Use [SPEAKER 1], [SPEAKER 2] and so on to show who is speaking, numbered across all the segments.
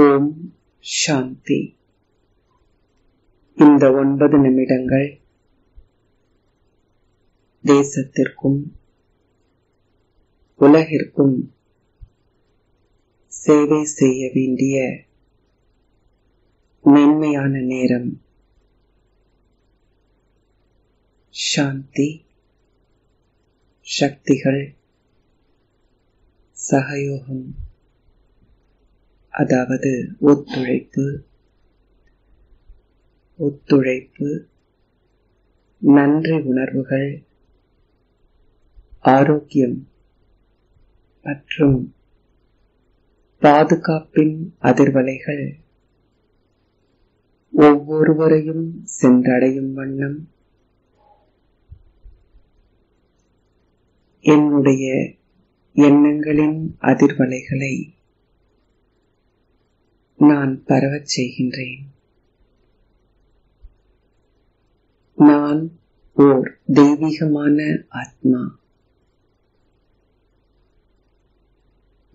[SPEAKER 1] ஓம் சாந்தி. இந்த ஒன்பது நிமிடங்கள் தேசத்திற்கும் உலகிற்கும் சேவை செய்ய வேண்டிய மென்மையான நேரம். சாந்தி சக்திகள் சகயோகம். அதாவது ஒத்துழைப்பு ஒத்துழைப்பு நன்றி உணர்வுகள் ஆரோக்கியம் மற்றும் பாதுகாப்பின் அதிர்வலைகள் ஒவ்வொருவரையும் சென்றடையும் வண்ணம் என்னுடைய எண்ணங்களின் அதிர்வலைகளை நான் பரவச் செய்கின்றேன். நான் ஓர் தெய்வீகமான ஆத்மா.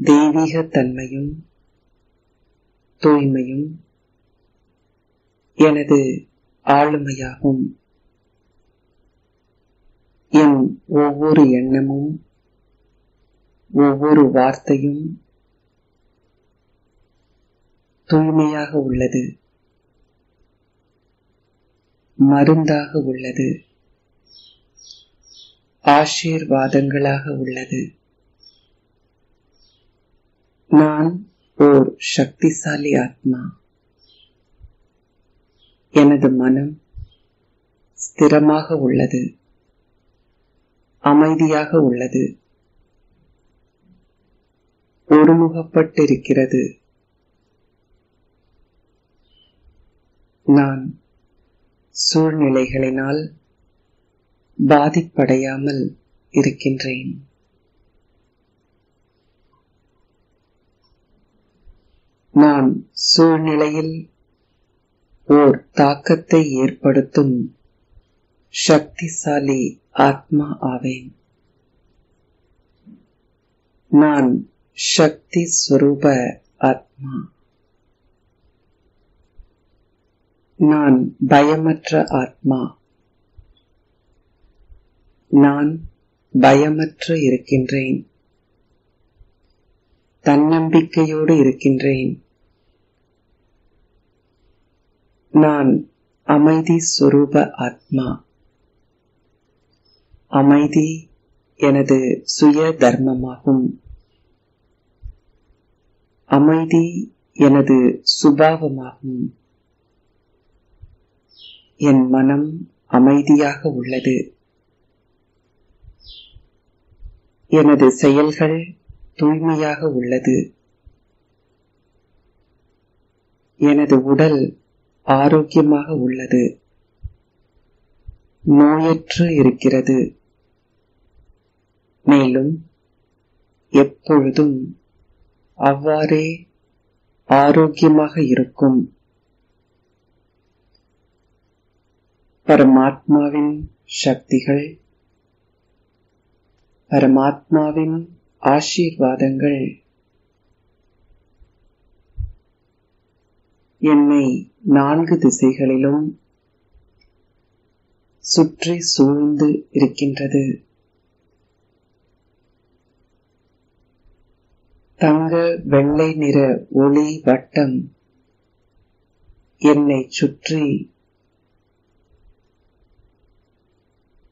[SPEAKER 1] தெய்வீக தன்மையும் தூய்மையும் எனது ஆளுமையாகும். என் ஒவ்வொரு எண்ணமும் ஒவ்வொரு வார்த்தையும் தூய்மையாக உள்ளது. மருந்தாக உள்ளது. ஆசீர்வாதங்களாக உள்ளது. நான் ஓர் சக்திசாலி ஆத்மா. எனது மனம் ஸ்திரமாக உள்ளது. அமைதியாக உள்ளது. ஒருமுகப்பட்டிருக்கிறது. நான் சூழ்நிலைகளினால் பாதிப்படையாமல் இருக்கின்றேன். நான் சூழ்நிலையில் ஓர் தாக்கத்தை ஏற்படுத்தும் சக்திசாலி ஆத்மா ஆவேன். நான் சக்தி ஸ்வரூப ஆத்மா. நான் பயமற்ற ஆத்மா. நான் பயமற்று இருக்கின்றேன். தன்னம்பிக்கையோடு இருக்கின்றேன். நான் அமைதி சுரூப ஆத்மா. அமைதி எனது சுய தர்மமாகும். அமைதி எனது சுபாவமாகும். என் மனம் அமைதியாக உள்ளது. எனது செயல்கள் தூய்மையாக உள்ளது. எனது உடல் ஆரோக்கியமாக உள்ளது. நோயற்று இருக்கிறது. மேலும் எப்பொழுதும் அவ்வாறே ஆரோக்கியமாக இருக்கும். பரமாத்மாவின் சக்திகள் பரமாத்மாவின் ஆசீர்வாதங்கள். என்னை நான்கு திசைகளிலும் சுற்றி சூழ்ந்து இருக்கின்றது. தங்க வெள்ளை நிற ஒளி வட்டம் என்னை சுற்றி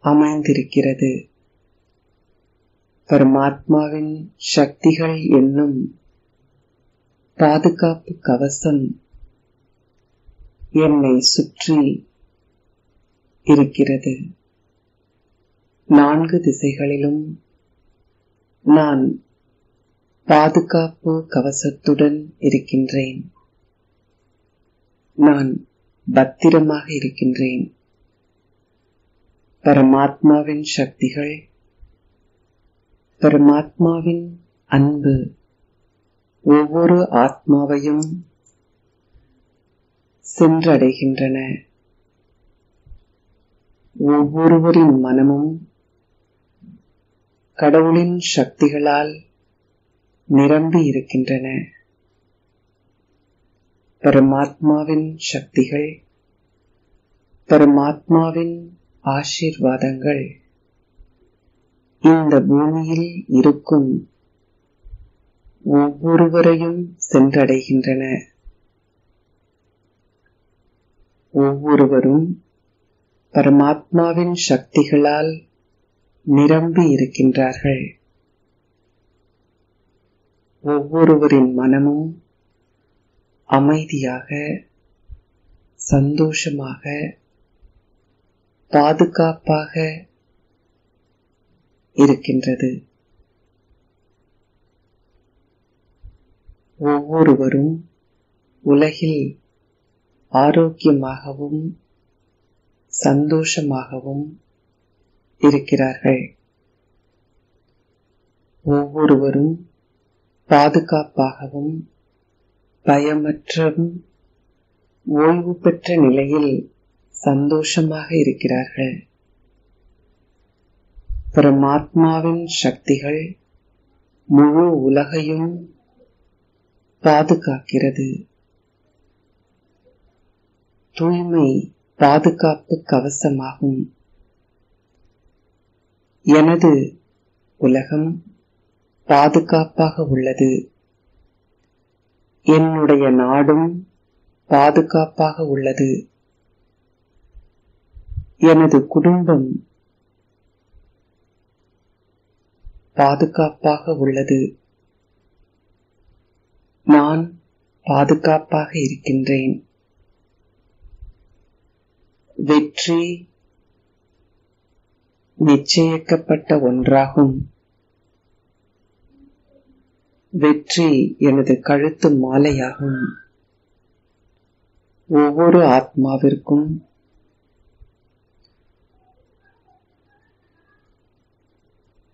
[SPEAKER 1] அமைந்திருக்கிறது பரமாத்மாவின் சக்திகள் என்னும் பாதுகாப்பு கவசம் என்னை சுற்றி இருக்கிறது. நான்கு திசைகளிலும் நான் பாதுகாப்பு கவசத்துடன் இருக்கின்றேன். நான் பத்திரமாக இருக்கின்றேன். பரமாத்மாவின் சக்திகள் பரமாத்மாவின் அன்பு ஒவ்வொரு ஆத்மாவையும் சென்றடைகின்றன. ஒவ்வொருவரின் மனமும் கடவுளின் சக்திகளால் நிரம்பி இருக்கின்றன. பரமாத்மாவின் சக்திகள் பரமாத்மாவின் ஆசீர்வாதங்கள். இந்த பூமியில் இருக்கும் ஒவ்வொருவரையும் சென்றடைகின்றன. ஒவ்வொருவரும் பரமாத்மாவின் சக்திகளால் நிரம்பி இருக்கின்றார்கள். ஒவ்வொருவரின் மனமும் அமைதியாக சந்தோஷமாக பாதுகாப்பாக இருக்கின்றது. ஒவ்வொருவரும் உலகில் ஆரோக்கியமாகவும் சந்தோஷமாகவும் இருக்கிறார்கள். ஒவ்வொருவரும் பாதுகாப்பாகவும் பயமற்றும் ஓய்வு பெற்ற நிலையில் சந்தோஷமாக இருக்கிறார்கள். பரமாத்மாவின் சக்திகள் முழு உலகையும் பாதுகாக்கிறது. தூய்மை பாதுகாப்பு கவசமாகும். எனது உலகம் பாதுகாப்பாக உள்ளது. என்னுடைய நாடும் பாதுகாப்பாக உள்ளது. எனது குடும்பம் பாதுகாப்பாக உள்ளது. நான் பாதுகாப்பாக இருக்கின்றேன். வெற்றி நிச்சயிக்கப்பட்ட ஒன்றாகும். வெற்றி எனது கழுத்து மாலையாகும். ஒவ்வொரு ஆத்மாவிற்கும்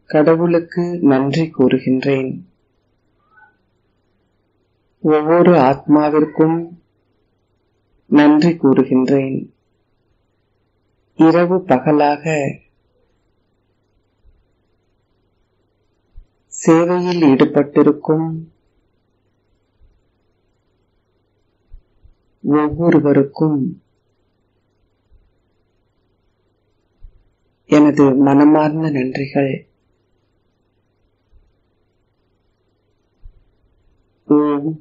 [SPEAKER 1] கடவுளுக்கு நன்றி கூறுகின்றேன். ஒவ்வொரு ஆத்மாவிற்கும் நன்றி கூறுகின்றேன். இரவு பகலாக சேவையில் ஈடுபட்டிருக்கும் ஒவ்வொருவருக்கும் எனது மனமார்ந்த நன்றிகள். ஓம்